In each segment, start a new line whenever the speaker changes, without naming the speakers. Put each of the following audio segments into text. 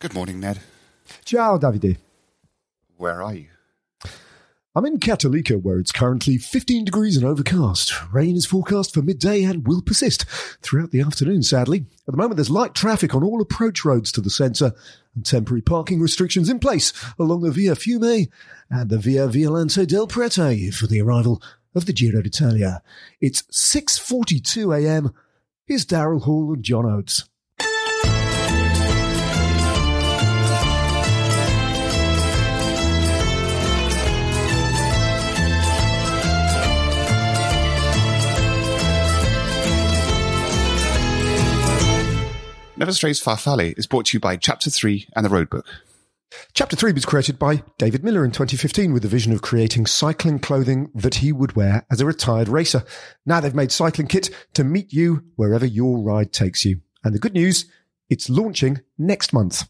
Good morning, Ned.
Ciao, Davide.
Where are you?
I'm in Cattolica, where it's currently 15 degrees and overcast. Rain is forecast for midday and will persist throughout the afternoon, sadly. At the moment, there's light traffic on all approach roads to the centre and temporary parking restrictions in place along the Via Fiume and the Via Violante del Prete for the arrival of the Giro d'Italia. It's 6.42am. Here's Daryl Hall and John Oates.
Never Strays Farfalle is brought to you by Chapter 3 and the Roadbook.
Chapter 3 was created by David Millar in 2015 with the vision of creating cycling clothing that he would wear as a retired racer. Now they've made cycling kit to meet you wherever your ride takes you. And the good news, it's launching next month.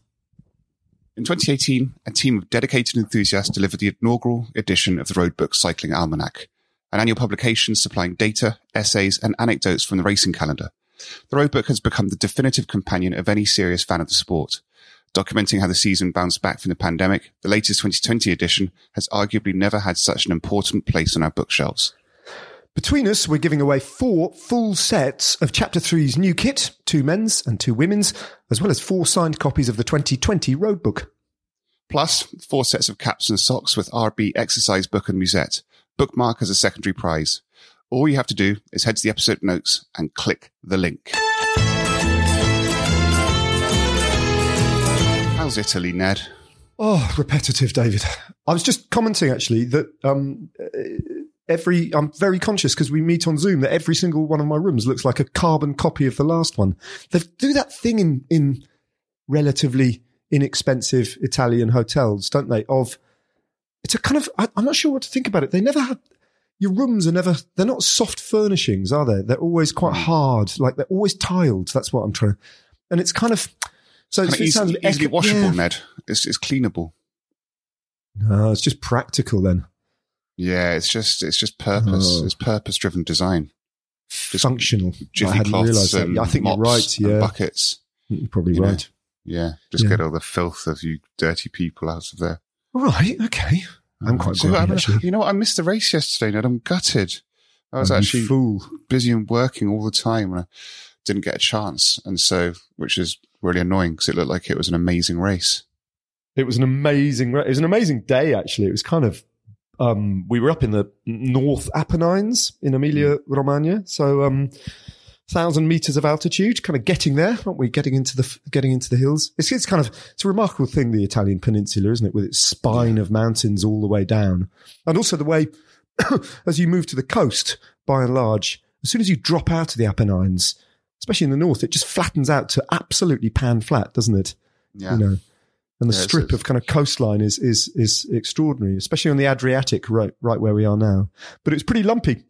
In 2018, a team of dedicated enthusiasts delivered the inaugural edition of the Roadbook Cycling Almanac, an annual publication supplying data, essays, and anecdotes from the racing calendar. The Roadbook has become the definitive companion of any serious fan of the sport. Documenting how the season bounced back from the pandemic, the latest 2020 edition has arguably never had such an important place on our bookshelves.
Between us, we're giving away four full sets of Chapter 3's new kit, two men's and two women's, as well as four signed copies of the 2020 Roadbook.
Plus, four sets of caps and socks with RB exercise book and musette, bookmark as a secondary prize. All you have to do is head to the episode notes and click the link. How's Italy, Ned?
Oh, repetitive, David. I was just commenting actually that um, every I'm very conscious because we meet on Zoom that every single one of my rooms looks like a carbon copy of the last one. They do that thing in in relatively inexpensive Italian hotels, don't they? Of it's a kind of I, I'm not sure what to think about it. They never have your rooms are never they're not soft furnishings, are they? They're always quite mm. hard, like they're always tiled. That's what I'm trying. And it's kind of so
Kind
it
easy,
sounds
easily
echo-
washable,
yeah.
Ned. It's, it's cleanable.
No, it's just practical then.
Yeah, it's just it's just purpose.
Oh.
It's purpose driven design. Just
Functional. I hadn't
cloths
realised that. I think you're right. Yeah,
buckets.
you're probably
you know.
right.
Yeah, just
Yeah.
get all the filth of you dirty people out of there.
Right. Okay. I'm quite
So,
grumpy, actually.
You know what? I missed the race yesterday, Ned. I'm gutted. I was
You
actually
fool.
busy and working all the time, and I didn't get a chance. And so, which is really annoying because it looked like it was an amazing race.
It was an amazing. It was an amazing day. Actually, it was kind of. Um, we were up in the North Apennines in Emilia Romagna, so um, thousand meters of altitude, kind of getting there, aren't we? Getting into the getting into the hills. It's, it's kind of it's a remarkable thing, the Italian peninsula, isn't it? With its spine of mountains all the way down, and also the way as you move to the coast, by and large, as soon as you drop out of the Apennines, especially in the north, it just flattens out to absolutely pan flat, doesn't it?
Yeah,
you know. And the
Yeah,
strip of kind of coastline is is is extraordinary, especially on the Adriatic, right right where we are now. But it was pretty lumpy.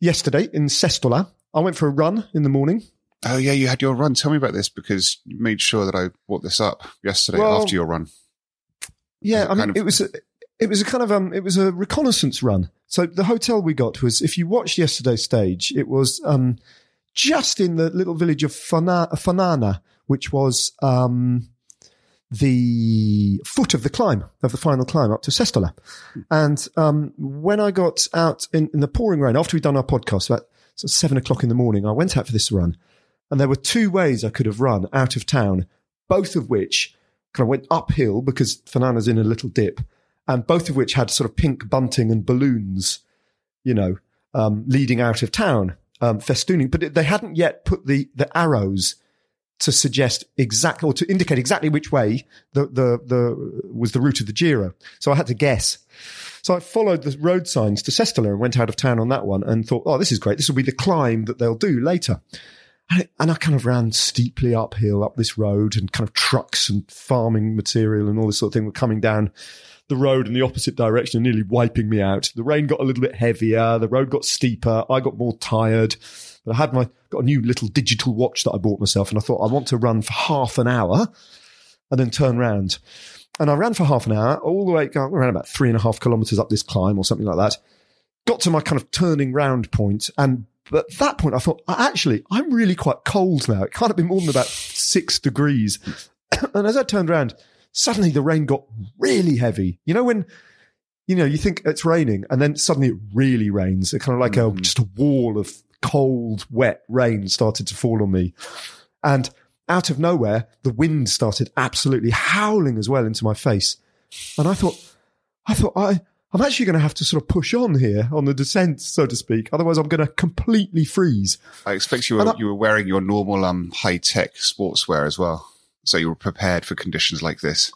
Yesterday in Sestola, I went for a run in the morning.
Oh yeah, you had your run. Tell me about this because you made sure that I brought this up yesterday
Well,
after your run.
Yeah, I mean,
of-
it was a, it was a kind of um, it was a reconnaissance run. So the hotel we got was, if you watched yesterday's stage, it was um, just in the little village of Fana, Fanano, which was um, the foot of the climb of the final climb up to Sestola. And um, when I got out in, in the pouring rain after we'd done our podcast about of seven o'clock in the morning, I went out for this run, and there were two ways I could have run out of town, both of which kind of went uphill because Fanano's in a little dip, and both of which had sort of pink bunting and balloons, you know, um, leading out of town, um, festooning. But they hadn't yet put the the arrows to suggest exactly or to indicate exactly which way the the the was the route of the Giro. So I had to guess. So I followed the road signs to Sestola and went out of town on that one and thought, oh, this is great. This will be the climb that they'll do later. And, it- and I kind of ran steeply uphill up this road and kind of trucks and farming material and all this sort of thing were coming down the road in the opposite direction and nearly wiping me out. The rain got a little bit heavier. The road got steeper. I got more tired. But I had my, got a new little digital watch that I bought myself and I thought I want to run for half an hour and then turn round. And I ran for half an hour all the way, around about three and a half kilometers up this climb or something like that. Got to my kind of turning round point and but at that point, I thought, "Uh, actually, I'm really quite cold now. It can't have been more than about six degrees. and as I turned around, suddenly the rain got really heavy. You know when you know you think it's raining, and then suddenly it really rains. It kind of like a
Mhm.
just a wall of cold, wet rain started to fall on me, and out of nowhere, the wind started absolutely howling as well into my face. And I thought, I thought I. I'm actually going to have to sort of push on here on the descent, so to speak. Otherwise, I'm going to completely freeze.
I expect you were
I-
you were wearing your normal um high tech sportswear as well, so you were prepared for conditions like this.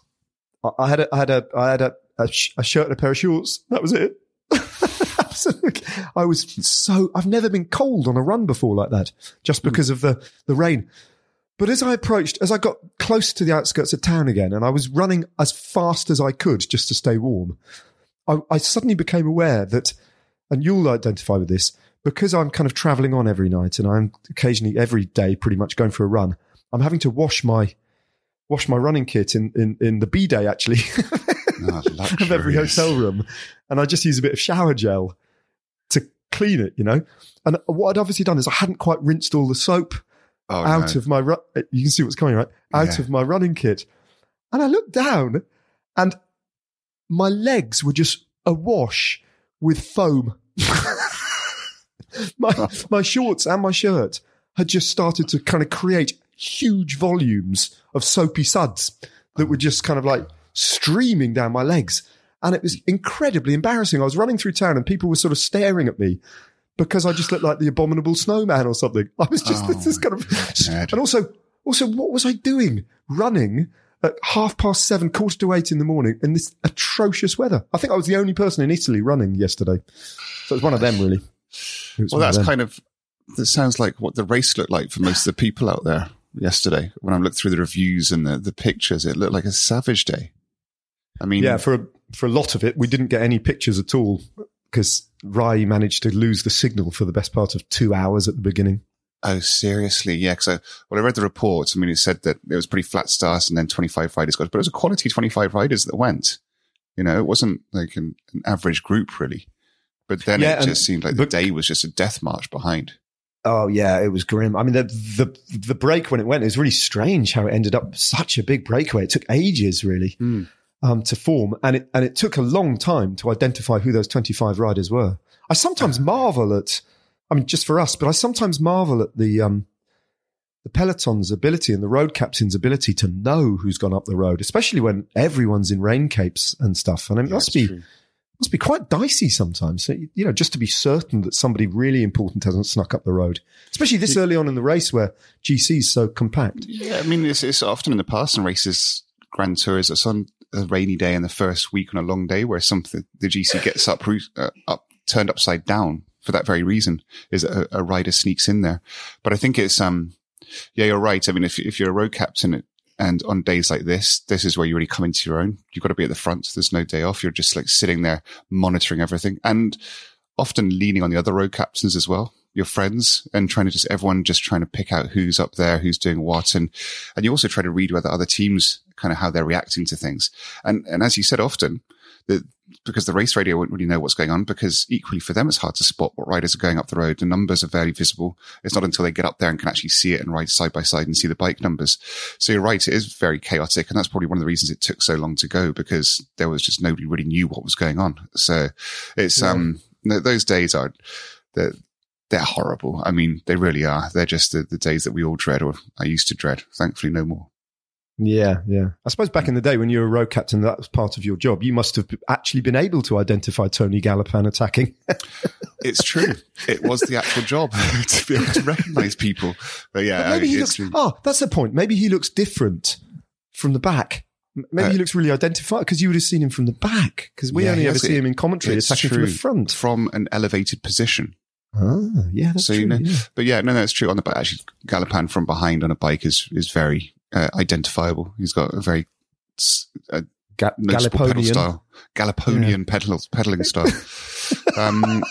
I, I had a, I had a, I had a, a, sh- a shirt and a pair of shorts. That was it. Absolutely. I was so, I've never been cold on a run before like that, just because of the, the rain. But as I approached, as I got close to the outskirts of town again, and I was running as fast as I could just to stay warm, I, I suddenly became aware that, and you'll identify with this, because I'm kind of traveling on every night and I'm occasionally every day pretty much going for a run, I'm having to wash my, wash my running kit in, in, in the B day actually
Oh,
of every hotel room. And I just use a bit of shower gel to clean it, you know? And what I'd obviously done is I hadn't quite rinsed all the soap
Oh,
out
no.
of my, ru- you can see what's coming, right? Out
Yeah.
of my running kit. And I looked down and my legs were just awash with foam. my, my shorts and my shirt had just started to kind of create huge volumes of soapy suds that were just kind of like streaming down my legs. And it was incredibly embarrassing. I was running through town and people were sort of staring at me because I just looked like the abominable snowman or something. I was just
Oh,
this kind of, and also, also, what was I doing? Running at half past seven, quarter to eight in the morning in this atrocious weather. I think I was the only person in Italy running yesterday. So it was one of them, really.
Well,
of
that's kind of that sounds like what the race looked like for most of the people out there yesterday. When I looked through the reviews and the, the pictures, it looked like a savage day. I mean,
yeah, for a, for a lot of it, we didn't get any pictures at all because Rai managed to lose the signal for the best part of two hours at the beginning.
oh, seriously, yeah. Because I, well, I read the reports. I mean, it said that it was pretty flat start, and then twenty five riders got, but it was a quality twenty five riders that went. You know, it wasn't like an, an average group really. But then
Yeah,
it just seemed like the day was just a death march behind.
Oh yeah, it was grim. I mean, the the the break when it went, it was really strange how it ended up such a big breakaway. It took ages, really,
Mm.
Um, to form, and it and it took a long time to identify who those twenty five riders were. I sometimes marvel at, I mean, just for us, but I sometimes marvel at the um, the peloton's ability and the road captain's ability to know who's gone up the road, especially when everyone's in rain capes and stuff. And it
Yeah,
must be
true.
must be quite dicey sometimes. So, you know, just to be certain that somebody really important hasn't snuck up the road, especially this early on in the race where GC is so compact.
Yeah, I mean, it's, it's often in the past in races, Grand Tours, it's on a rainy day in the first week on a long day where something the GC gets up, uh, up turned upside down for that very reason. Is that a, a rider sneaks in there, but I think it's um, yeah, you're right. I mean, if if you're a road captain and on days like this, this is where you really come into your own. You've got to be at the front. There's no day off. You're just like sitting there monitoring everything and often leaning on the other road captains as well, your friends, and trying to just everyone just trying to pick out who's up there, who's doing what, and and you also try to read whether other teams kind of how they're reacting to things. And and as you said often, that because the race radio won't really know what's going on because equally for them it's hard to spot what riders are going up the road. The numbers are very visible. It's not until they get up there and can actually see it and ride side by side and see the bike numbers. So you're right, it is very chaotic, and that's probably one of the reasons it took so long to go because there was just nobody really knew what was going on. So it's
Yeah.
um th- those days are they're, they're horrible. I mean, they really are. They're just the, the days that we all dread, or I used to dread. Thankfully, no more.
Yeah, yeah. I suppose back in the day when you were a road captain, that was part of your job. You must have actually been able to identify Tony Gallopin attacking.
It's true. it was the actual job to be able to recognize people. But yeah,
But maybe
I-
he looks.
true.
Oh, that's the point. Maybe he looks different from the back. Maybe
Uh,
he looks really identified because you would have seen him from the back. Because we
Yeah,
only ever
has-
see him in commentary
it's
attacking from the front.
from an elevated position.
Ah, yeah, that's
So,
true.
you know,
yeah.
But yeah, no, no, it's true. On the bike, actually, Gallopin from behind on a bike is is very uh, identifiable. He's got a very uh,
Ga- Galliponian.
style, Galoponian pedal pedaling style. um,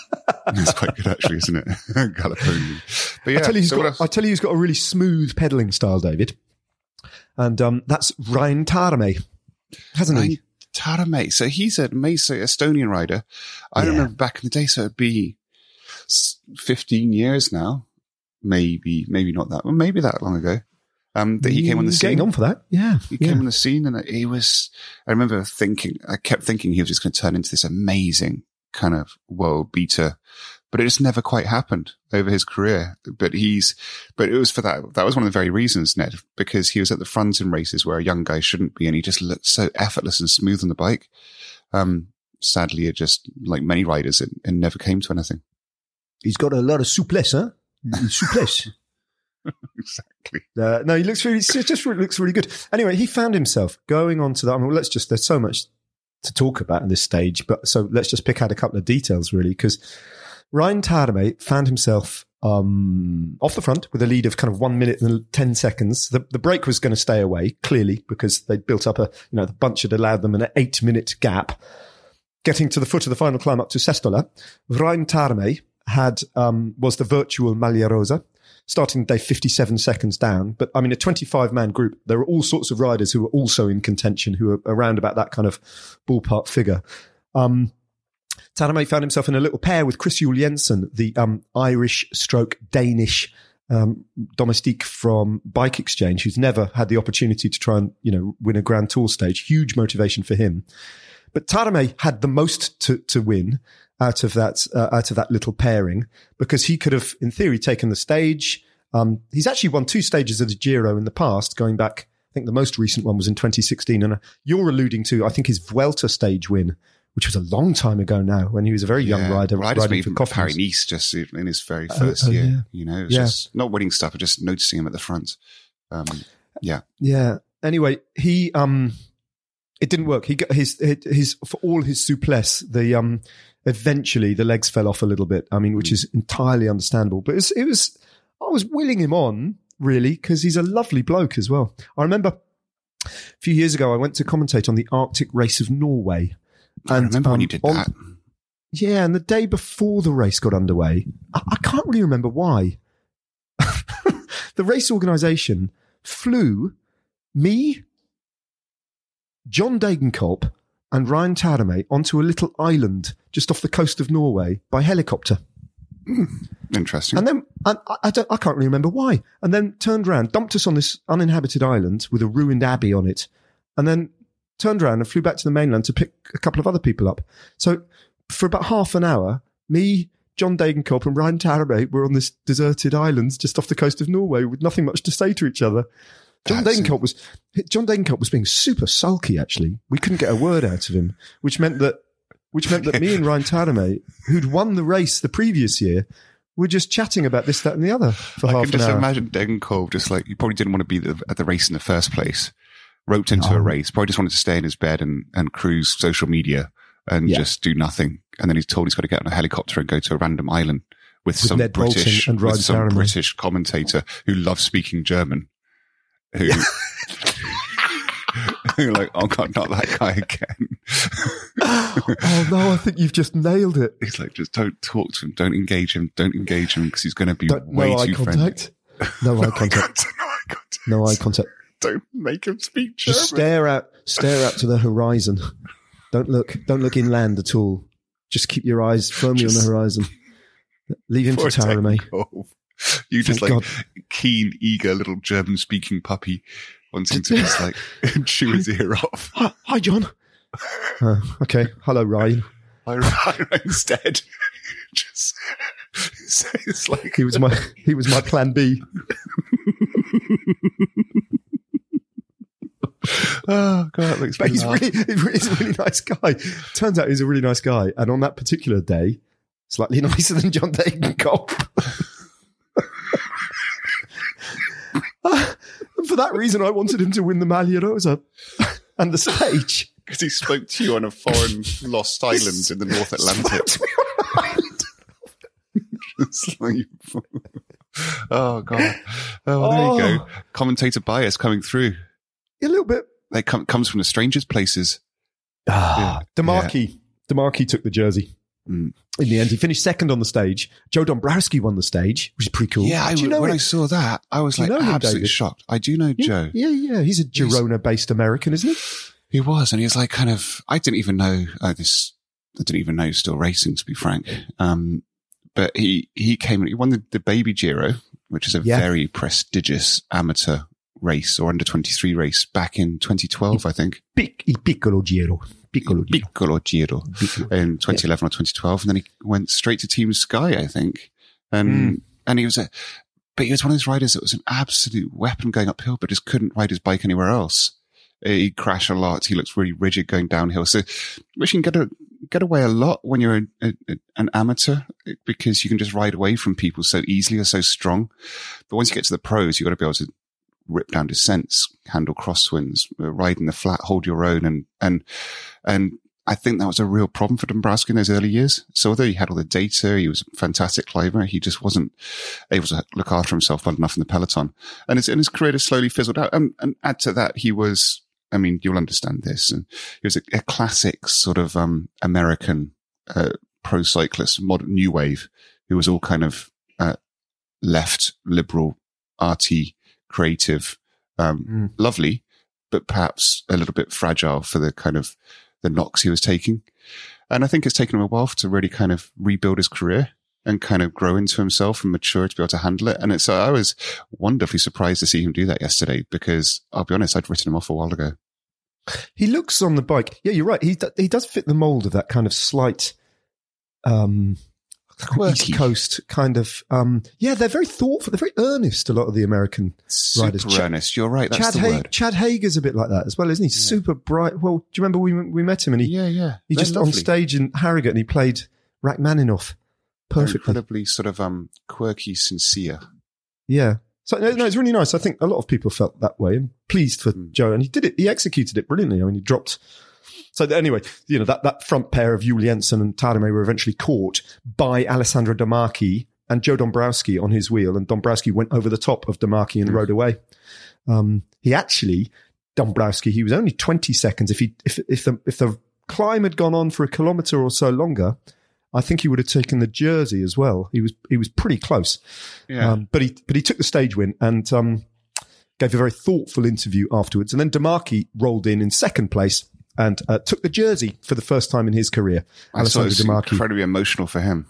that's quite good, actually, isn't it? Galoponian. But yeah,
I tell you,
so
got. I tell you, he's got a really smooth pedaling style, David. And um, that's Rein Taaramäe, hasn't he?
Rein Taaramäe. So he's a Mesa Estonian rider. I
Yeah.
remember back in the day, so it'd be 15 years now. Maybe, maybe not that, well, maybe that long ago. Um, that he came on the scene.
Getting on for that. Yeah.
He
yeah.
came on the scene and he was, I remember thinking, I kept thinking he was just going to turn into this amazing kind of world beater, but it just never quite happened over his career. But he's, but it was for that, that was one of the very reasons, Ned, because he was at the front in races where a young guy shouldn't be and he just looked so effortless and smooth on the bike. Um, sadly, it just, like many riders, it, it never came to anything.
He's got a lot of souplesse, huh? souplesse.
exactly.
Uh, no, he looks really, it just looks really good. Anyway, he found himself going on to that. I mean, let's just, there's so much to talk about in this stage, but so let's just pick out a couple of details really, because Rein Taaramäe found himself um, off the front with a lead of kind of one minute and 10 seconds. The, the break was going to stay away, clearly, because they'd built up a, you know, the bunch had allowed them an eight minute gap. Getting to the foot of the final climb up to Sestola, Rein Taaramäe had, um, was the virtual Maglia Rosa, starting day 57 seconds down. But I mean, a 25 man group, there are all sorts of riders who are also in contention, who are around about that kind of ballpark figure. Um, found himself in a little pair with Chris Juul-Jensen, the um, Irish stroke Danish um, domestique from Bike Exchange, who's never had the opportunity to try and, you know, win a Grand Tour stage. Huge motivation for him. But Taaramäe had the most to, to win out of that, uh, out of that little pairing because he could have, in theory, taken the stage. Um, he's actually won two stages of the Giro in the past, going back. I think the most recent one was in 2016. And uh, you're alluding to, I think, his Vuelta stage win, which was a long time ago now when he was a very young rider. Riding for
even
Coffin's.
Paris Nice just in his very first
oh,
year.
yeah.
You know,
Yeah.
just not winning stuff, but just noticing him at the front. Um, yeah.
Yeah. Anyway, he um, it didn't work. He got his his for all his souplesse. The um, eventually the legs fell off a little bit. I mean, which is entirely understandable. But it was, it was I was willing him on really because he's a lovely bloke as well. I remember a few years ago I went to commentate on the Arctic race of Norway.
I remember when
um,
you did
on-
that.
Yeah, and the day before the race got underway, I, I can't really remember why. the race organisation flew me, John Degenkolb, and Rein Taaramäe onto a little island just off the coast of Norway by helicopter. Hmm.
Interesting.
And then and I, I don't, I can't really remember why. And then turned around, dumped us on this uninhabited island with a ruined abbey on it, and then turned around and flew back to the mainland to pick a couple of other people up. So for about half an hour, me, John Degenkolb, and Rein Taaramäe were on this deserted island just off the coast of Norway with nothing much to say to each other. John
That's-
was John Degenkolb was being super sulky. Actually, we couldn't get a word out of him, which meant that which meant that me and Rein Taaramäe, who'd won the race the previous year, were just chatting about this, that, and the other for
I
half an hour.
I can
an
just imagine Degenkolb just like, he probably didn't want to be the, at the race in the first place. Roped into
No.
a race, probably just wanted to stay in his bed and, and cruise social media and
Yeah.
just do nothing. And then he's told he's got to get on a helicopter and go to a random island with, some
Ned
British, with some. British commentator who loves speaking German. Who, who like, oh God, not that guy again.
oh no, I think you've just nailed it.
He's like, just don't talk to him, don't engage him, don't engage him because he's going to be
Don't,
way
no
too
contact. No eye contact.
no eye contact.
No eye contact.
Don't make him speak German.
Just stare out, stare out to the horizon. Don't look, don't look inland at all. Just keep your eyes firmly on the horizon. Leave him to Taaramäe.
Degenkolb. You just
Thank
like
God.
keen, eager little German speaking puppy wanting to just like chew his ear off.
Hi, hi John. Uh, okay. Hello, Rein.
I, I instead just so it's like
He was my, he was my plan B.
oh god, that makes
But he's really, he's a really nice guy. Turns out he's a really nice guy. And on that particular day, slightly nicer than John Degenkolb. and for that reason, I wanted him to win the Maglia Rosa and the stage.
because he spoke to you on a foreign lost island in the North Atlantic. Like- oh god. Oh, well, there you go.
Oh.
Commentator bias coming through.
A little bit.
It com- comes from the strangest places.
Ah, Demarchi. Demarchi took the jersey.
Mm.
In the end, he finished second on the stage. Joe Dombrowski won the stage, which is pretty cool.
Yeah, I,
Do you know
when? I saw that, I was
Do you
like
know him,
absolutely shocked. I do know
yeah,
Joe.
Yeah, yeah. He's a Girona-based American, isn't he?
He was, and he was like kind of. I didn't even know uh, this. I didn't even know he was still racing, to be frank. Um, but he he came. He won the, the Baby Giro, which is a
Yeah.
very prestigious amateur race or under 23 race back in 2012, I think.
Pic- il piccolo giro. Piccolo giro.
Piccolo Giro in 2011 or 2012. And then he went straight to Team Sky, I think. And, and he was a, but he was one of those riders that was an absolute weapon going uphill, but just couldn't ride his bike anywhere else. He'd crash a lot. He looks really rigid going downhill. So, which you can get a, get away a lot when you're a, a, an amateur because you can just ride away from people so easily or so strong. But once you get to the pros, you've got to be able to rip down descents, handle crosswinds, uh, ride in the flat, hold your own. And, and, and I think that was a real problem for Dombrowski in those early years. So although he had all the data, he was a fantastic climber, he just wasn't able to look after himself well enough in the peloton. And his, and his career has slowly fizzled out. And, and add to that, he was, I mean, you'll understand this. And he was a, a classic sort of, um, American, uh, pro cyclist, modern new wave, who was all kind of, uh, left, liberal, arty, creative, um,
Mm.
lovely, but perhaps a little bit fragile for the kind of the knocks he was taking. And I think it's taken him a while to really kind of rebuild his career and kind of grow into himself and mature to be able to handle it. And it's, so I was wonderfully surprised to see him do that yesterday because I'll be honest, I'd written him off a while ago.
He looks on the bike. Yeah, you're right. He he does fit the mold of that kind of slight, um,
Quirky.
Coast kind of. Um, yeah, they're very thoughtful. They're very earnest. A lot of the American
Super
Riders.
Earnest. You're right. That's
Chad
the
Haig,
word.
Chad Haga's a bit like that as well, isn't he? Super bright. Well, do you remember we we met him and he
Yeah, yeah.
he
They're
just on stage in Harrogate and he played Rachmaninoff
They're
perfectly.
incredibly sort of um quirky, sincere.
Yeah. So no, no, it's really nice. I think a lot of people felt that way and pleased for
Mm.
Joe, and he did it. He executed it brilliantly. I mean, he dropped. So anyway, you know that that front pair of Juul-Jensen and Taaramäe were eventually caught by Alessandro Demarchi and Joe Dombrowski on his wheel, and Dombrowski went over the top of Demarchi and
Mm.
rode away. Um, he actually Dombrowski, he was only twenty seconds. If he if if the if the climb had gone on for a kilometre or so longer, I think he would have taken the jersey as well. He was he was pretty close.
Yeah.
Um, but he but he took the stage win and um, gave a very thoughtful interview afterwards. And then Demarchi rolled in in second place and uh, took the jersey for the first time in his career.
I
Alessandro Demarchi,
incredibly emotional for him.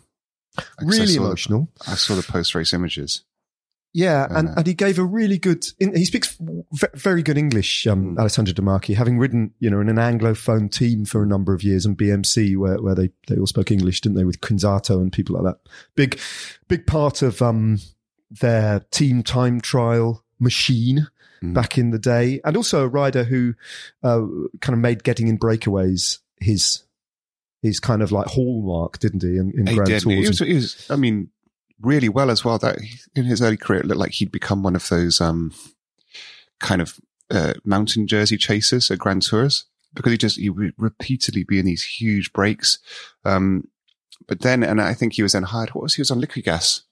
'cause I
really
saw the-
emotional.
I saw the post race images.
Yeah, and,
Uh,
and he gave a really good. In, he speaks v- very good English, um,
Mm.
Alessandro Demarchi, having ridden you know in an anglophone team for a number of years and BMC where where they they all spoke English, didn't they, with Quinzato and people like that. Big big part of um their team time trial machine
Mm.
back in the day, and also a rider who uh, kind of made getting in breakaways his his kind of like hallmark, didn't he? In, in
He
Grand
did.
Tours,
He was, he was, I mean, really well as well. That in his early career, it looked like he'd become one of those um, kind of uh, mountain jersey chasers at Grand Tours because he just he would repeatedly be in these huge breaks. Um, but then, and I think he was then hired. What was he was on Liquigas,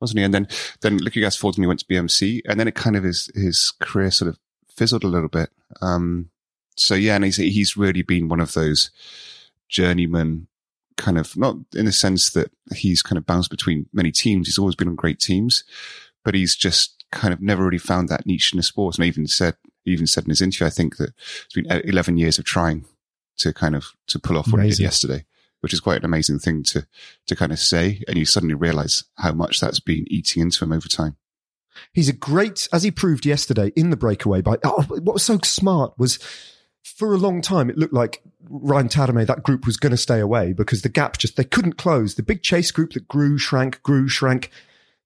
wasn't he? And then then Liquigas falls and he went to BMC, and then it kind of his his career sort of fizzled a little bit. Um, so yeah, and he's he's really been one of those journeyman kind of not in the sense that he's kind of bounced between many teams. He's always been on great teams, but he's just kind of never really found that niche in the sport. And I even said, even said in his interview, I think that it's been 11 years of trying to kind of, to pull off what he did yesterday, which is quite an amazing thing to, to kind of say. And you suddenly realize how much that's been eating into him over time.
He's a great, as he proved yesterday in the breakaway By Oh, what was so smart was for a long time, it looked like Ryan Taaramäe, that group was going to stay away because the gap just, they couldn't close. The big chase group that grew, shrank, grew, shrank.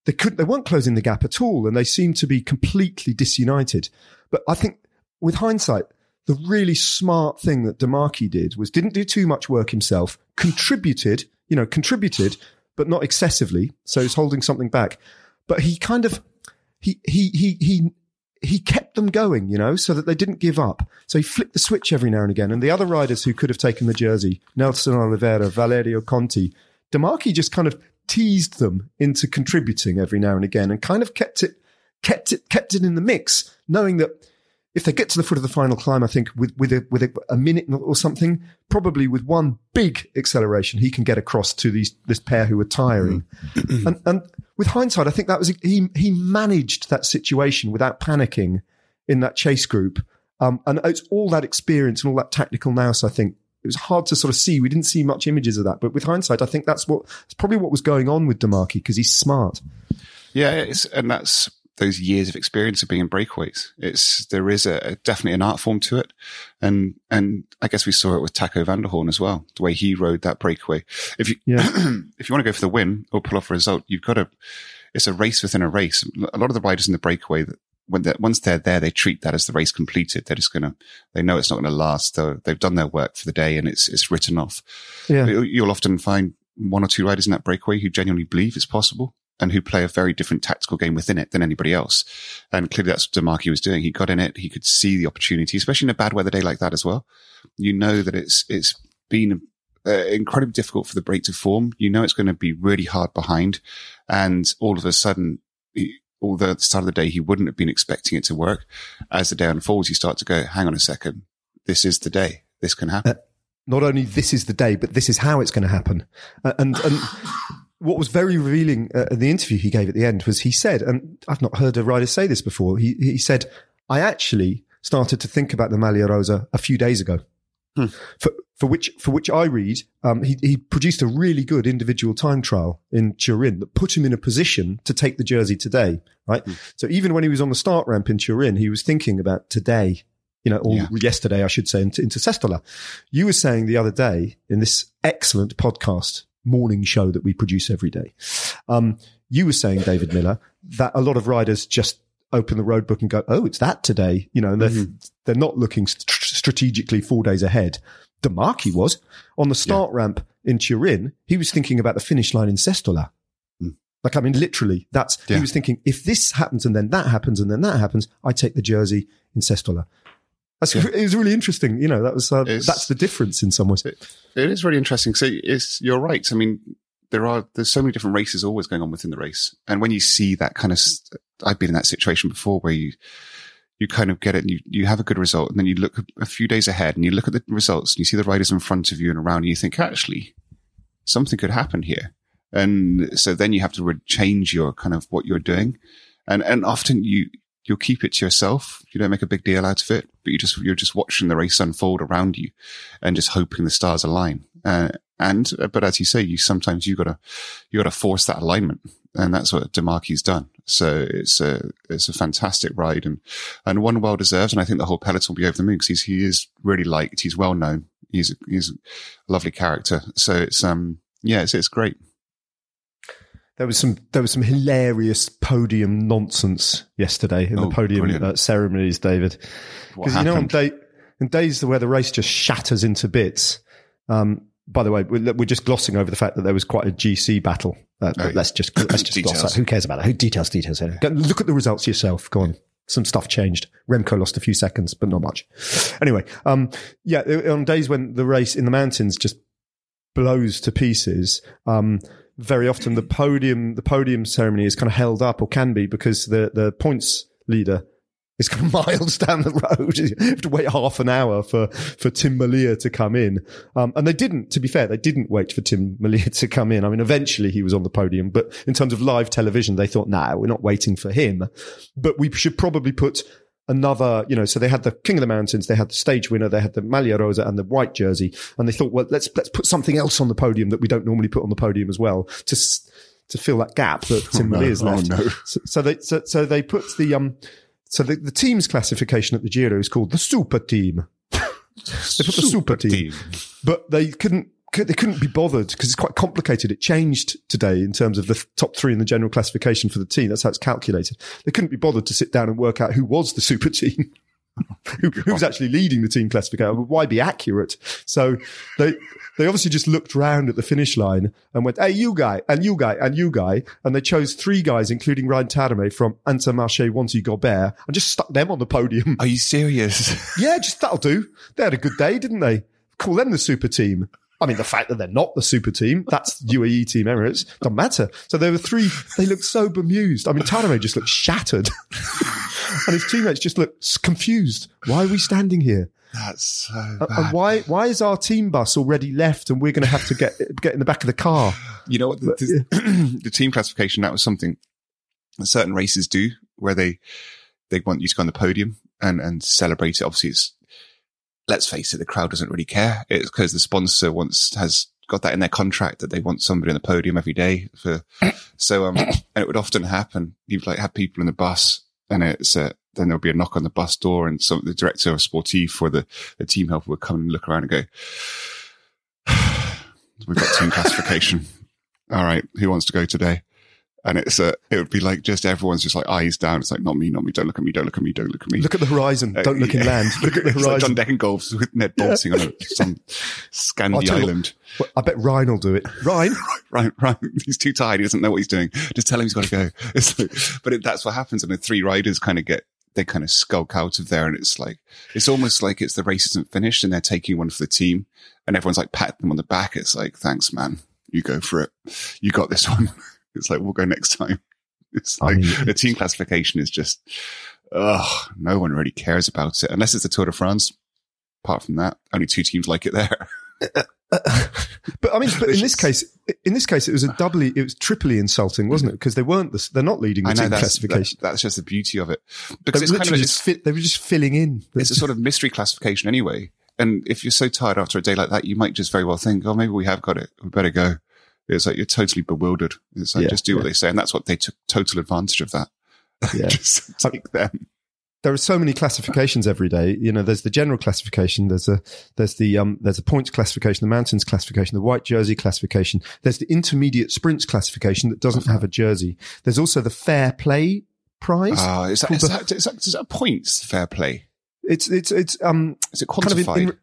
They couldn't, they weren't closing the gap at all. And they seemed to be completely disunited. But I think with hindsight, the really smart thing that Demarchi did was didn't do too much work himself, contributed, you know, contributed, but not excessively. So he's holding something back. But he kind of, he, he, he, he, he kept them going, you know, so that they didn't give up. So he flicked the switch every now and again. And the other riders who could have taken the jersey, Nelson Oliveira, Valerio Conti, Demarchi just kind of teased them into contributing every now and again and kind of kept it, kept it, kept it in the mix, knowing that if they get to the foot of the final climb, I think with, with a, with a, a minute or something, probably with one big acceleration, he can get across to these, this pair who are tiring. and, and with hindsight, I think that was, he, he managed that situation without panicking in that chase group. Um, and it's all that experience and all that tactical nous, I think. It was hard to sort of see. We didn't see much images of that, but with hindsight, I think that's what, it's probably what was going on with Demarchi because he's smart.
Yeah, it's, and that's those years of experience of being in breakaways. It's there is a, definitely an art form to it, and and I guess we saw it with Taco van der Hoorn as well. The way he rode that breakaway. If you yeah. if you want to go for the win or pull off a result, you've got to. It's a race within a race. A lot of the riders in the breakaway that when they're, once they're there, they treat that as the race completed. They're just gonna, they know it's not going to last. So they've done their work for the day and it's it's written off. Yeah. You'll often find one or two riders in that breakaway who genuinely believe it's possible and who play a very different tactical game within it than anybody else. And clearly that's what Demarchi was doing. He got in it. He could see the opportunity, especially in a bad weather day like that as well. You know that it's, it's been uh, incredibly difficult for the break to form. You know, it's going to be really hard behind. And all of a sudden, although at the start of the day, he wouldn't have been expecting it to work. As the day unfolds, you start to go, hang on a second. This is the day. This can happen. Uh,
not only this is the day, but this is how it's going to happen. Uh, and, and what was very revealing uh, in the interview he gave at the end was he said, and I've not heard a rider say this before. He, he said, I actually started to think about the Maglia Rosa a few days ago. Hmm. For, for which, for which I read, um, he, he produced a really good individual time trial in Turin that put him in a position to take the jersey today, right? Hmm. So even when he was on the start ramp in Turin, he was thinking about today you know, or yeah. yesterday, I should say, into, into Sestola. You were saying the other day in this excellent podcast morning show that we produce every day. Um, you were saying, David Millar, that a lot of riders just open the road book and go, "Oh, it's that today," you know, and they're mm-hmm. they're not looking st- strategically four days ahead. Demarchi was on the start yeah. ramp in Turin. He was thinking about the finish line in Sestola. Mm. Like, I mean, literally, that's, yeah. he was thinking, if this happens and then that happens and then that happens, I take the jersey in Sestola. That's, yeah. It was really interesting. You know, that was, uh, that's the difference in some ways.
It, it is really interesting. So it's, you're right. I mean, there are, there's so many different races always going on within the race. And when you see that kind of, I've been in that situation before where you, you kind of get it and you, you have a good result. And then you look a few days ahead and you look at the results and you see the riders in front of you and around and you think, actually, something could happen here. And so then you have to re- change your kind of what you're doing. And, and often you, you'll keep it to yourself. You don't make a big deal out of it, but you just, you're just watching the race unfold around you and just hoping the stars align. Uh, and, uh, but as you say, you sometimes you gotta, you gotta force that alignment. And that's what Demarchi's done. So it's a, it's a fantastic ride and, and one well deserved. And I think the whole peloton will be over the moon because he is really liked. He's well known. He's, he's a lovely character. So it's, um, yeah, it's, it's great
there was some there was some hilarious podium nonsense yesterday in oh, the podium uh, ceremonies, David. Because you know, on day in days where the race just shatters into bits. Um, by the way, we're, we're, just glossing over the fact that there was quite a GC battle. Uh, oh, let's just let's just gloss that. Who cares about that? Who details details? Go, look at the results yourself. Go on. Some stuff changed. Remco lost a few seconds, but not much. Anyway, um, yeah, on days when the race in the mountains just blows to pieces, um, very often the podium the podium ceremony is kind of held up or can be because the the points leader is kind of miles down the road. you have to wait half an hour for, for Tim Merlier to come in. Um, and they didn't, to be fair, they didn't wait for Tim Merlier to come in. I mean, eventually he was on the podium, but in terms of live television, they thought, nah, we're not waiting for him, but we should probably put another, you know, so they had the King of the Mountains, they had the stage winner, they had the Maglia Rosa and the white jersey. And they thought, well, let's, let's put something else on the podium that we don't normally put on the podium as well to, to fill that gap that Tim oh, no. left. Oh, no. so, so, they, so, so they put the, um, so the, the team's classification at the Giro is called the super team. they put the super, super team, team, but they couldn't they couldn't be bothered because it's quite complicated. It changed today in terms of the top three in the general classification for the team. That's how it's calculated. They couldn't be bothered to sit down and work out who was the super team. who, was actually leading the team classification? Why be accurate? So they they obviously just looked round at the finish line and went, "Hey, you guy, and you guy, and you guy," and they chose three guys, including Rein Taaramäe from Intermarché Wanty Gobert, and just stuck them on the podium.
Are you serious?
yeah, just that'll do. They had a good day, didn't they? Call them the super team. I mean, the fact that they're not the super team, that's UAE Team Emirates, doesn't matter. So there were three, they looked so bemused. I mean, Taaramäe just looked shattered. and his teammates just looked confused. Why are we standing here?
That's so
bad. And why, why is our team bus already left and we're going to have to get, get in the back of the car?
You know what? The, the, the team classification, that was something certain races do where they, they want you to go on the podium and, and celebrate it. Obviously, it's let's face it, the crowd doesn't really care. It's because the sponsor wants, has got that in their contract that they want somebody on the podium every day for, so, um, and it would often happen. You'd like have people in the bus and it's, uh, then there'll be a knock on the bus door and some, the director of sportif or the, the team helper would come and look around and go, we've got team classification. All right. Who wants to go today? And it's a, it would be like just everyone's just like eyes down. It's like, not me, not me. Don't look at me. Don't look at me. Don't look at me.
Look at the horizon. Uh, Don't look
yeah.
inland. Look at the
like
horizon.
John Degenkolb with Ned Boulting on a, some Scandi
you-
island.
I bet Ryan will do it. Ryan,
Right, right. He's too tired. He doesn't know what he's doing. Just tell him he's got to go. It's like, but it, that's what happens. And the three riders kind of get, they kind of skulk out of there. And it's like, it's almost like it's the race isn't finished and they're taking one for the team. And everyone's like patting them on the back. It's like, thanks, man. You go for it. You got this one. It's like, we'll go next time. It's
I
like
mean,
the team classification is just, oh, no one really cares about it unless it's the Tour de France. Apart from that, only two teams like it there.
but I mean, but in this case, in this case, it was a doubly, it was triply insulting, wasn't it? Because they weren't, the, they're not leading the
I know
team
that's,
classification.
that- that's just the beauty of it because
were
it's kind of
just fit, they were just filling in.
it's a sort of mystery classification anyway. And if you're so tired after a day like that, you might just very well think, oh, maybe we have got it. We better go. It's like you're totally bewildered. It's like
Yeah,
just do what
yeah.
they say, and that's what they took total advantage of that.
Yeah.
just take them.
there are so many classifications every day. You know, there's the general classification. There's a there's the um there's a points classification, the mountains classification, the white jersey classification. There's the intermediate sprints classification that doesn't have a jersey. There's also the fair play prize.
Ah, is that, is that, is that, is that points fair play?
it's it's it's um
Is it
kind of in-
quantified?
in-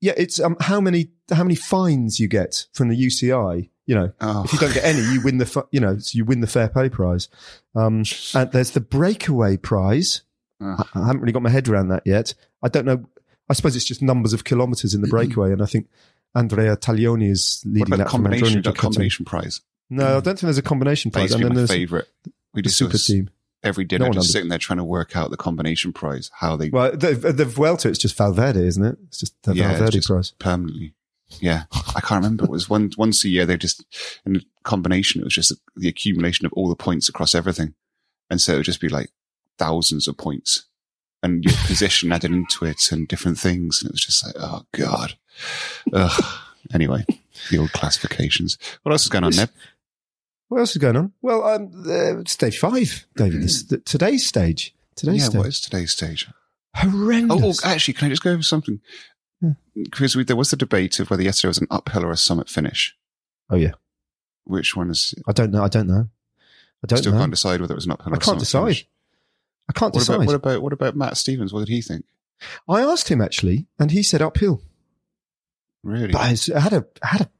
yeah, it's um how many how many fines you get from the UCI. You know,
oh,
if you don't get any, you win the you know so you win the fair pay prize. Um, and there's the breakaway prize.
Ah.
I I haven't really got my head around that yet. I don't know. I suppose it's just numbers of kilometres in the breakaway, and I think Andrea Tagliani is leading that from
combination? That combination prize.
No, I don't think there's a combination prize. And then
my
there's
favorite. We
the
just
super team.
every dinner,
No
just sitting there trying to work out the combination prize, how they
Well, the, the Vuelta, it's just Valverde, isn't it? It's just the
Yeah,
Valverde
just-
prize.
permanently. Yeah, I can't remember. It was one once a year. They just in combination. It was just the accumulation of all the points across everything, and so it would just be like thousands of points, and your position added into it, and different things, and it was just like, oh god. Ugh. Anyway, the old classifications. What else is going on, Ned?
What else is going on? Well, um, uh, stage five, David. This, the, today's stage. Today's
Yeah,
stage.
what is today's stage?
Horrendous.
Oh, oh, actually, can I just go over something? Mm.
Yeah.
Because we, there was the debate of whether yesterday was an uphill or a summit finish.
oh yeah.
Which one is?
I don't know. I don't know. I don't
Still
know.
can't decide whether it was an uphill.
I
or
can't
summit
decide.
finish.
I can't
What
decide.
about, what about what about Matt Stephens? What did he think?
I asked him actually, and he said uphill.
Really?
But I had a I had a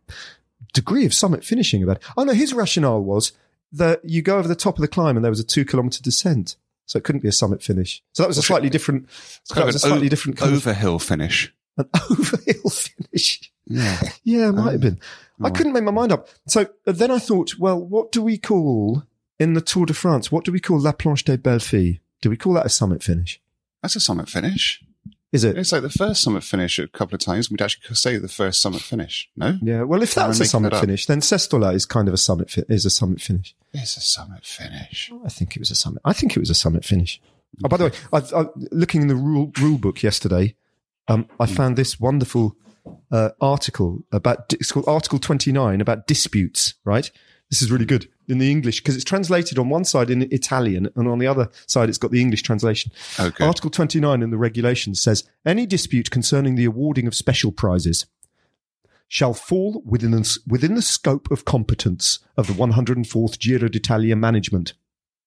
degree of summit finishing about. It. Oh no, his rationale was that you go over the top of the climb and there was a two kilometer descent, so it couldn't be a summit finish. So that was a slightly different.
It's kind
was a slightly
o-
different kind of
overhill finish.
An overhill finish.
Yeah.
Yeah, it might
Oh.
have been. I
Oh.
couldn't make my mind up. So uh, then I thought, well, what do we call in the Tour de France? What do we call La Planche des Belles Filles? Do we call that a summit finish?
That's a summit finish.
Is it?
It's like the first summit finish a couple of times. We'd actually say the first summit finish. No,
Yeah. Well, if that's a summit
that
finish, then Sestola is kind of a summit fi- is a summit finish.
it's a summit finish.
I think it was a summit. I think it was a summit finish. Oh, by the way, I, I, looking in the rule rule book yesterday, um, I found this wonderful uh, article about it's called Article Twenty Nine about disputes. Right, this is really good in the English because it's translated on one side in Italian and on the other side it's got the English translation.
Okay.
Article 29 in the regulations says any dispute concerning the awarding of special prizes shall fall within the, within the scope of competence of the 104th Giro d'Italia management.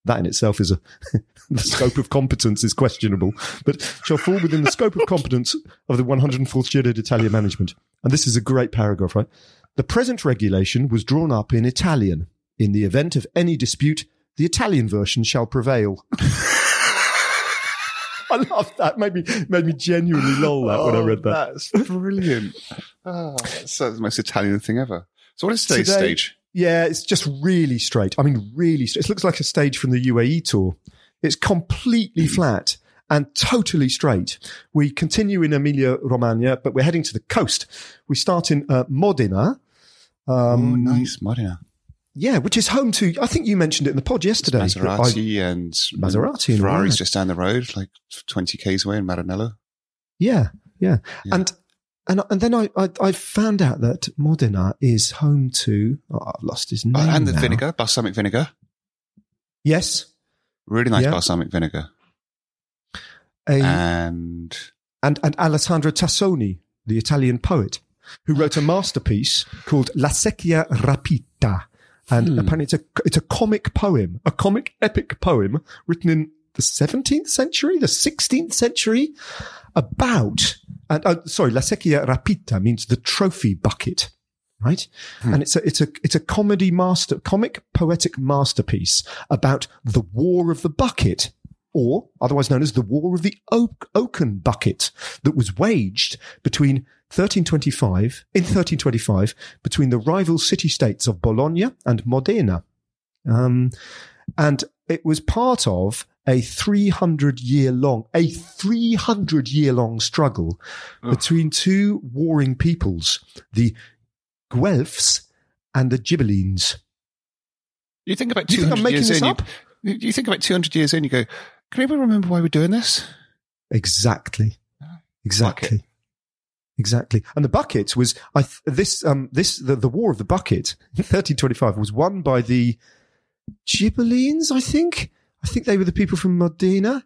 That in itself is a, the scope of competence is questionable, but shall fall within the scope of competence of the 104th Giro d'Italia management. And this is a great paragraph, right? The present regulation was drawn up in Italian. In the event of any dispute, the Italian version shall prevail. I love that. Made me made me genuinely lol that when I oh, read that.
Oh, That's brilliant. oh, that's the most Italian thing ever. So what is today's
Today-
stage?
Yeah, it's just really straight. I mean, really straight. It looks like a stage from the UAE tour. It's completely flat and totally straight. We continue in Emilia Romagna, but we're heading to the coast. We start in uh, Modena.
oh,
Um,
nice, Modena.
Yeah, which is home to, I think you mentioned it in the pod yesterday. I-
Maserati and
Maserati and
Ferrari's
right.
just down the road, like 20 k's away in Maranello.
yeah, yeah,
Yeah.
And and and then I, I I found out that Modena is home to. Oh, I've lost his name.
Oh, and the
now.
vinegar, balsamic vinegar.
Yes,
Really nice
Yeah.
balsamic vinegar.
a,
And
and and Alessandro Tassoni, the Italian poet, who wrote a masterpiece called La Secchia Rapita, and
Hmm.
apparently it's a it's a comic poem, a comic epic poem written in the 17th century, the 16th century, about and uh, sorry, La Secchia Rapita means the trophy bucket. Right, and it's a it's a it's a comedy master comic poetic masterpiece about the War of the Bucket, or otherwise known as the War of the Oak, Oaken Bucket, that was waged between 1325 in 1325 between the rival city states of Bologna and Modena, um, and it was part of a 300 year long a 300 year long struggle between two warring peoples, the Guelphs and the Ghibellines.
you think about
Do you think
200
I'm making
years
this
in,
up?
You, you think about 200 years in, you go, can anybody remember why we're doing this?
Exactly. Exactly. Exactly. And the bucket was I th- this um this the, the war of the bucket 1325 was won by the Ghibellines, I think. I think they were the people from Modena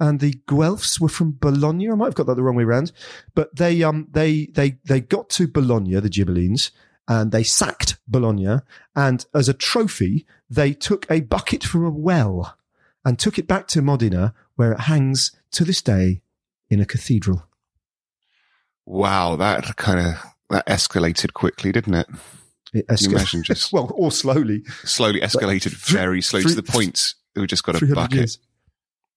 and the Guelphs were from Bologna. I might have got that the wrong way around. But they um they they they got to Bologna, the Ghibellines, and they sacked Bologna and as a trophy they took a bucket from a well and took it back to Modena where it hangs to this day in a cathedral.
Wow, that kind of that escalated quickly, didn't it?
It
Can you
esca-
imagine just
well, or slowly,
slowly escalated very slowly
three-
to the point we just got a bucket.
years.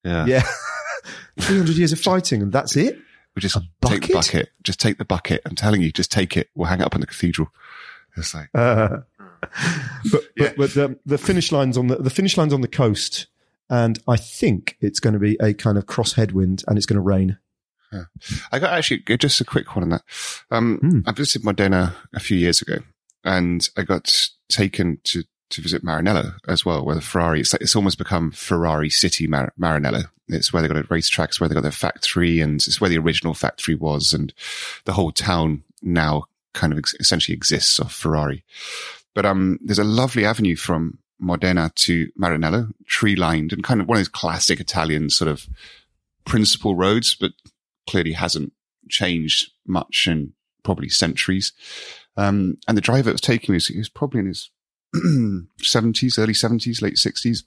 Yeah.
Yeah. 300 years of fighting, and that's it?
We just
A
take the
bucket?
Just take the bucket. I'm telling you, just take it. We'll hang it up in the cathedral. It's like,
Uh, but
Yeah.
but, but um, the finish line's on the, the finish line's on the coast, and I think it's going to be a kind of cross headwind, and it's going to rain.
I got actually just a quick one on that. Um,
Hmm.
I visited Modena a few years ago and I got taken to, to visit Maranello as well, where the Ferrari, it's like, it's almost become Ferrari City Mar- Maranello. It's where they got a racetrack, it's where they got their factory and it's where the original factory was and the whole town now kind of ex- essentially exists of Ferrari. But, um, there's a lovely avenue from Modena to Maranello, tree lined and kind of one of those classic Italian sort of principal roads, but clearly hasn't changed much in probably centuries. Um, and the driver that was taking me he was probably in his seventies, early seventies, late sixties.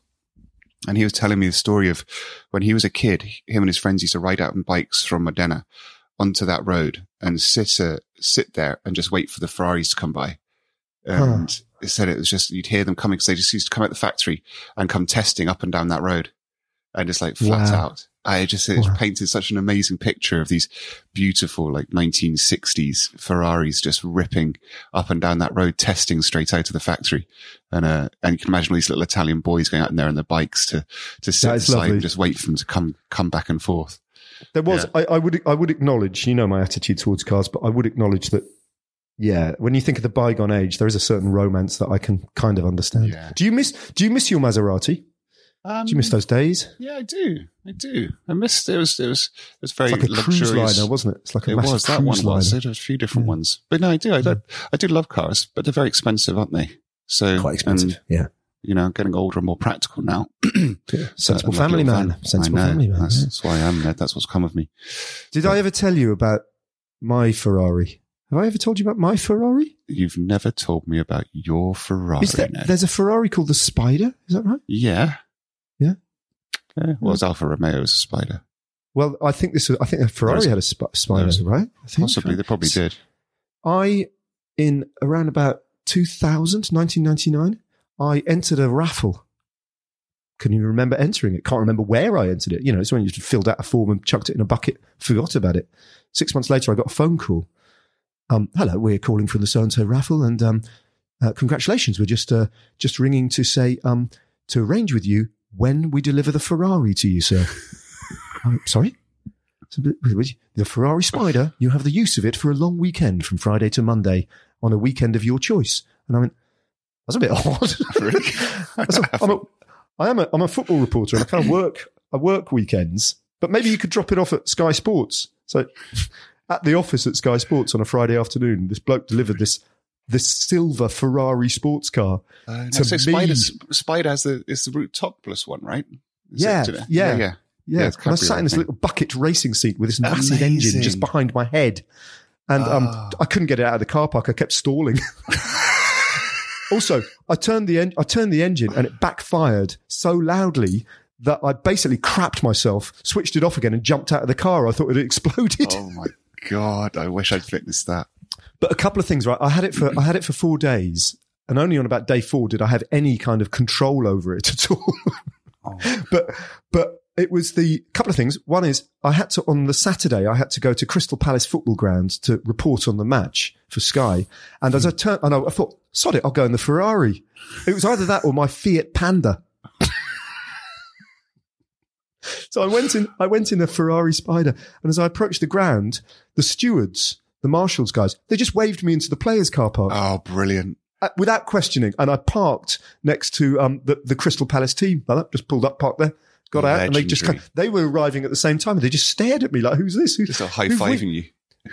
And he was telling me the story of when he was a kid, him and his friends used to ride out on bikes from Modena onto that road and sit, uh, sit there and just wait for the Ferraris to come by. And he said it was just, you'd hear them coming because they just used to come out the factory and come testing up and down that road and just like flat
Wow.
out. I just, it
Wow.
painted such an amazing picture of these beautiful, like 1960s Ferraris just ripping up and down that road, testing straight out of the factory. And, uh, and you can imagine all these little Italian boys going out in there on their bikes to, to sit aside
lovely.
and just wait for them to come, come back and forth.
There was, I, I would, I would acknowledge, you know, my attitude towards cars, but I would acknowledge that, yeah, when you think of the bygone age, there is a certain romance that I can kind of understand.
Yeah.
Do you miss, do you miss your Maserati?
Um,
Do you miss those days?
Yeah, I do. I do. I missed, it was, it was, it was very
It's like a
luxurious.
cruise liner, wasn't it? It's like a
It
massive
was that one
cruise
was.
liner.
There was a few different
Yeah.
ones, but no, I do. I do. I do love cars, but they're very expensive, aren't they? So
Quite expensive.
and,
yeah.
you know, getting older and more practical now.
yeah. Sensible
So,
family man. Sensible
know.
family man.
That's,
yeah.
that's why I am. Ned. That's what's come of me.
Did I ever tell you about my Ferrari? Have I ever told you about my Ferrari?
You've never told me about your Ferrari.
There, there's a Ferrari called the Spider? Is that right?
Yeah.
Yeah.
Yeah. Well, it's Alfa Romeo as a spider.
Well, I think this. Was, I think a Ferrari had a sp- Spider, right? I think.
Possibly. They probably did.
I, in around about 2000, 1999, I entered a raffle. Can you remember entering it. Can't remember where I entered it. You know, it's when you just filled out a form and chucked it in a bucket, forgot about it. Six months later, I got a phone call. Um, hello, we're calling from the so and so raffle, and um, uh, congratulations. We're just uh, just ringing to say um, to arrange with you when we deliver the Ferrari to you, sir. I'm um, sorry. So, but- but The Ferrari Spider, you have the use of it for a long weekend from Friday to Monday on a weekend of your choice. And I went, that's a bit odd.
Really?
A- I'm a, I am a, I'm a football reporter and I kind of work, I work weekends, but maybe you could drop it off at Sky Sports. So at the office at Sky Sports on a Friday afternoon. This bloke delivered this this silver Ferrari sports car.
Uh, no,
To
so
me-
Spider's, Spider has the is the root topless one, right?
Yeah,
it,
yeah.
yeah,
Yeah,
Yeah,
and I sat in this little bucket racing seat with this massive engine just behind my head, and um,
Ah.
I couldn't get it out of the car park. I kept stalling. also, I turned the en- I turned the engine, and it backfired so loudly that I basically crapped myself, switched it off again, and jumped out of the car. I thought it had exploded.
Oh my god! I wish I'd witnessed that.
But a couple of things, right? I had it for I had it for four days, and only on about day four did I have any kind of control over it at all.
Oh.
but but it was the couple of things. One is I had to on the Saturday I had to go to Crystal Palace football ground to report on the match for Sky, and as I hmm. turned, and I, I thought, sod it, I'll go in the Ferrari. It was either that or my Fiat Panda. So I went in, I went in a Ferrari Spider, and as I approached the ground, the stewards, the marshals guys, they just waved me into the players' car park
Oh, brilliant!
uh, without questioning. And I parked next to um, the, the Crystal Palace team. Like that, just pulled up, parked there, got out, and they just
Legendary.
kind they were arriving at the same time. And they just stared at me like, "Who's this? Who,
Just high fiving you.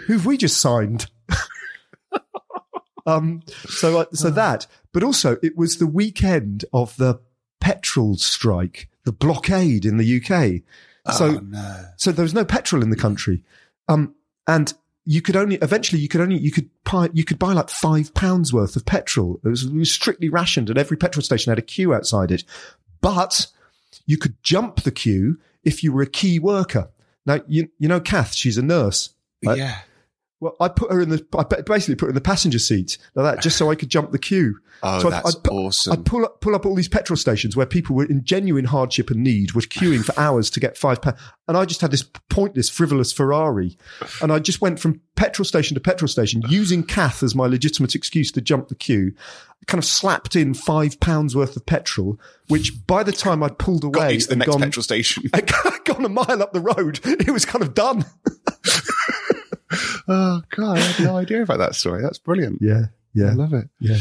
who've we just signed?" um, so uh, so that, but also it was the weekend of the petrol strike, the blockade in the UK. So
oh, no.
so there was no petrol in the country, um, and you could only eventually you could only you could buy you could buy like five pounds worth of petrol. It was, it was strictly rationed, and every petrol station had a queue outside it. But you could jump the queue if you were a key worker. Now you you know Kath, she's a nurse. Right?
yeah.
Well, I put her in the I basically put her in the passenger seat like that just so I could jump the queue.
Oh,
So I'd-
that's
I'd
awesome.
I'd pull up, pull up all these petrol stations where people were in genuine hardship and need, were queuing for hours to get five pounds. And I just had this pointless, frivolous Ferrari. And I just went from petrol station to petrol station using Kath as my legitimate excuse to jump the queue. Kind of slapped in five pounds worth of petrol, which by the time I'd pulled away
to the next
gone,
petrol station.
I'd gone a mile up the road, it was kind of done.
oh god, I had no idea about that story. That's brilliant.
Yeah. Yeah.
I love it.
Yeah.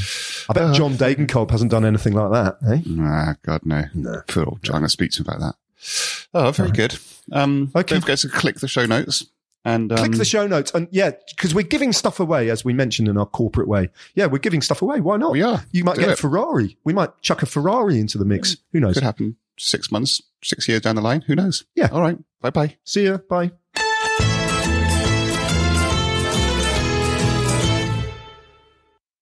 I bet
Uh,
John Degenkolb hasn't done anything like that, eh?
Ah, God, no.
No.
Poor old John. I speak to him about that. Oh, very good. Um,
Okay.
Don't forget to click the show notes and um,
Click the show notes. And yeah, because we're giving stuff away, as we mentioned in our corporate way. Yeah, we're giving stuff away. Why not?
We are.
You might
Do
get a. Ferrari. We might chuck a Ferrari into the mix. Who knows?
Could happen six months, six years down the line. Who knows?
Yeah.
All right. Bye bye.
See ya. Bye.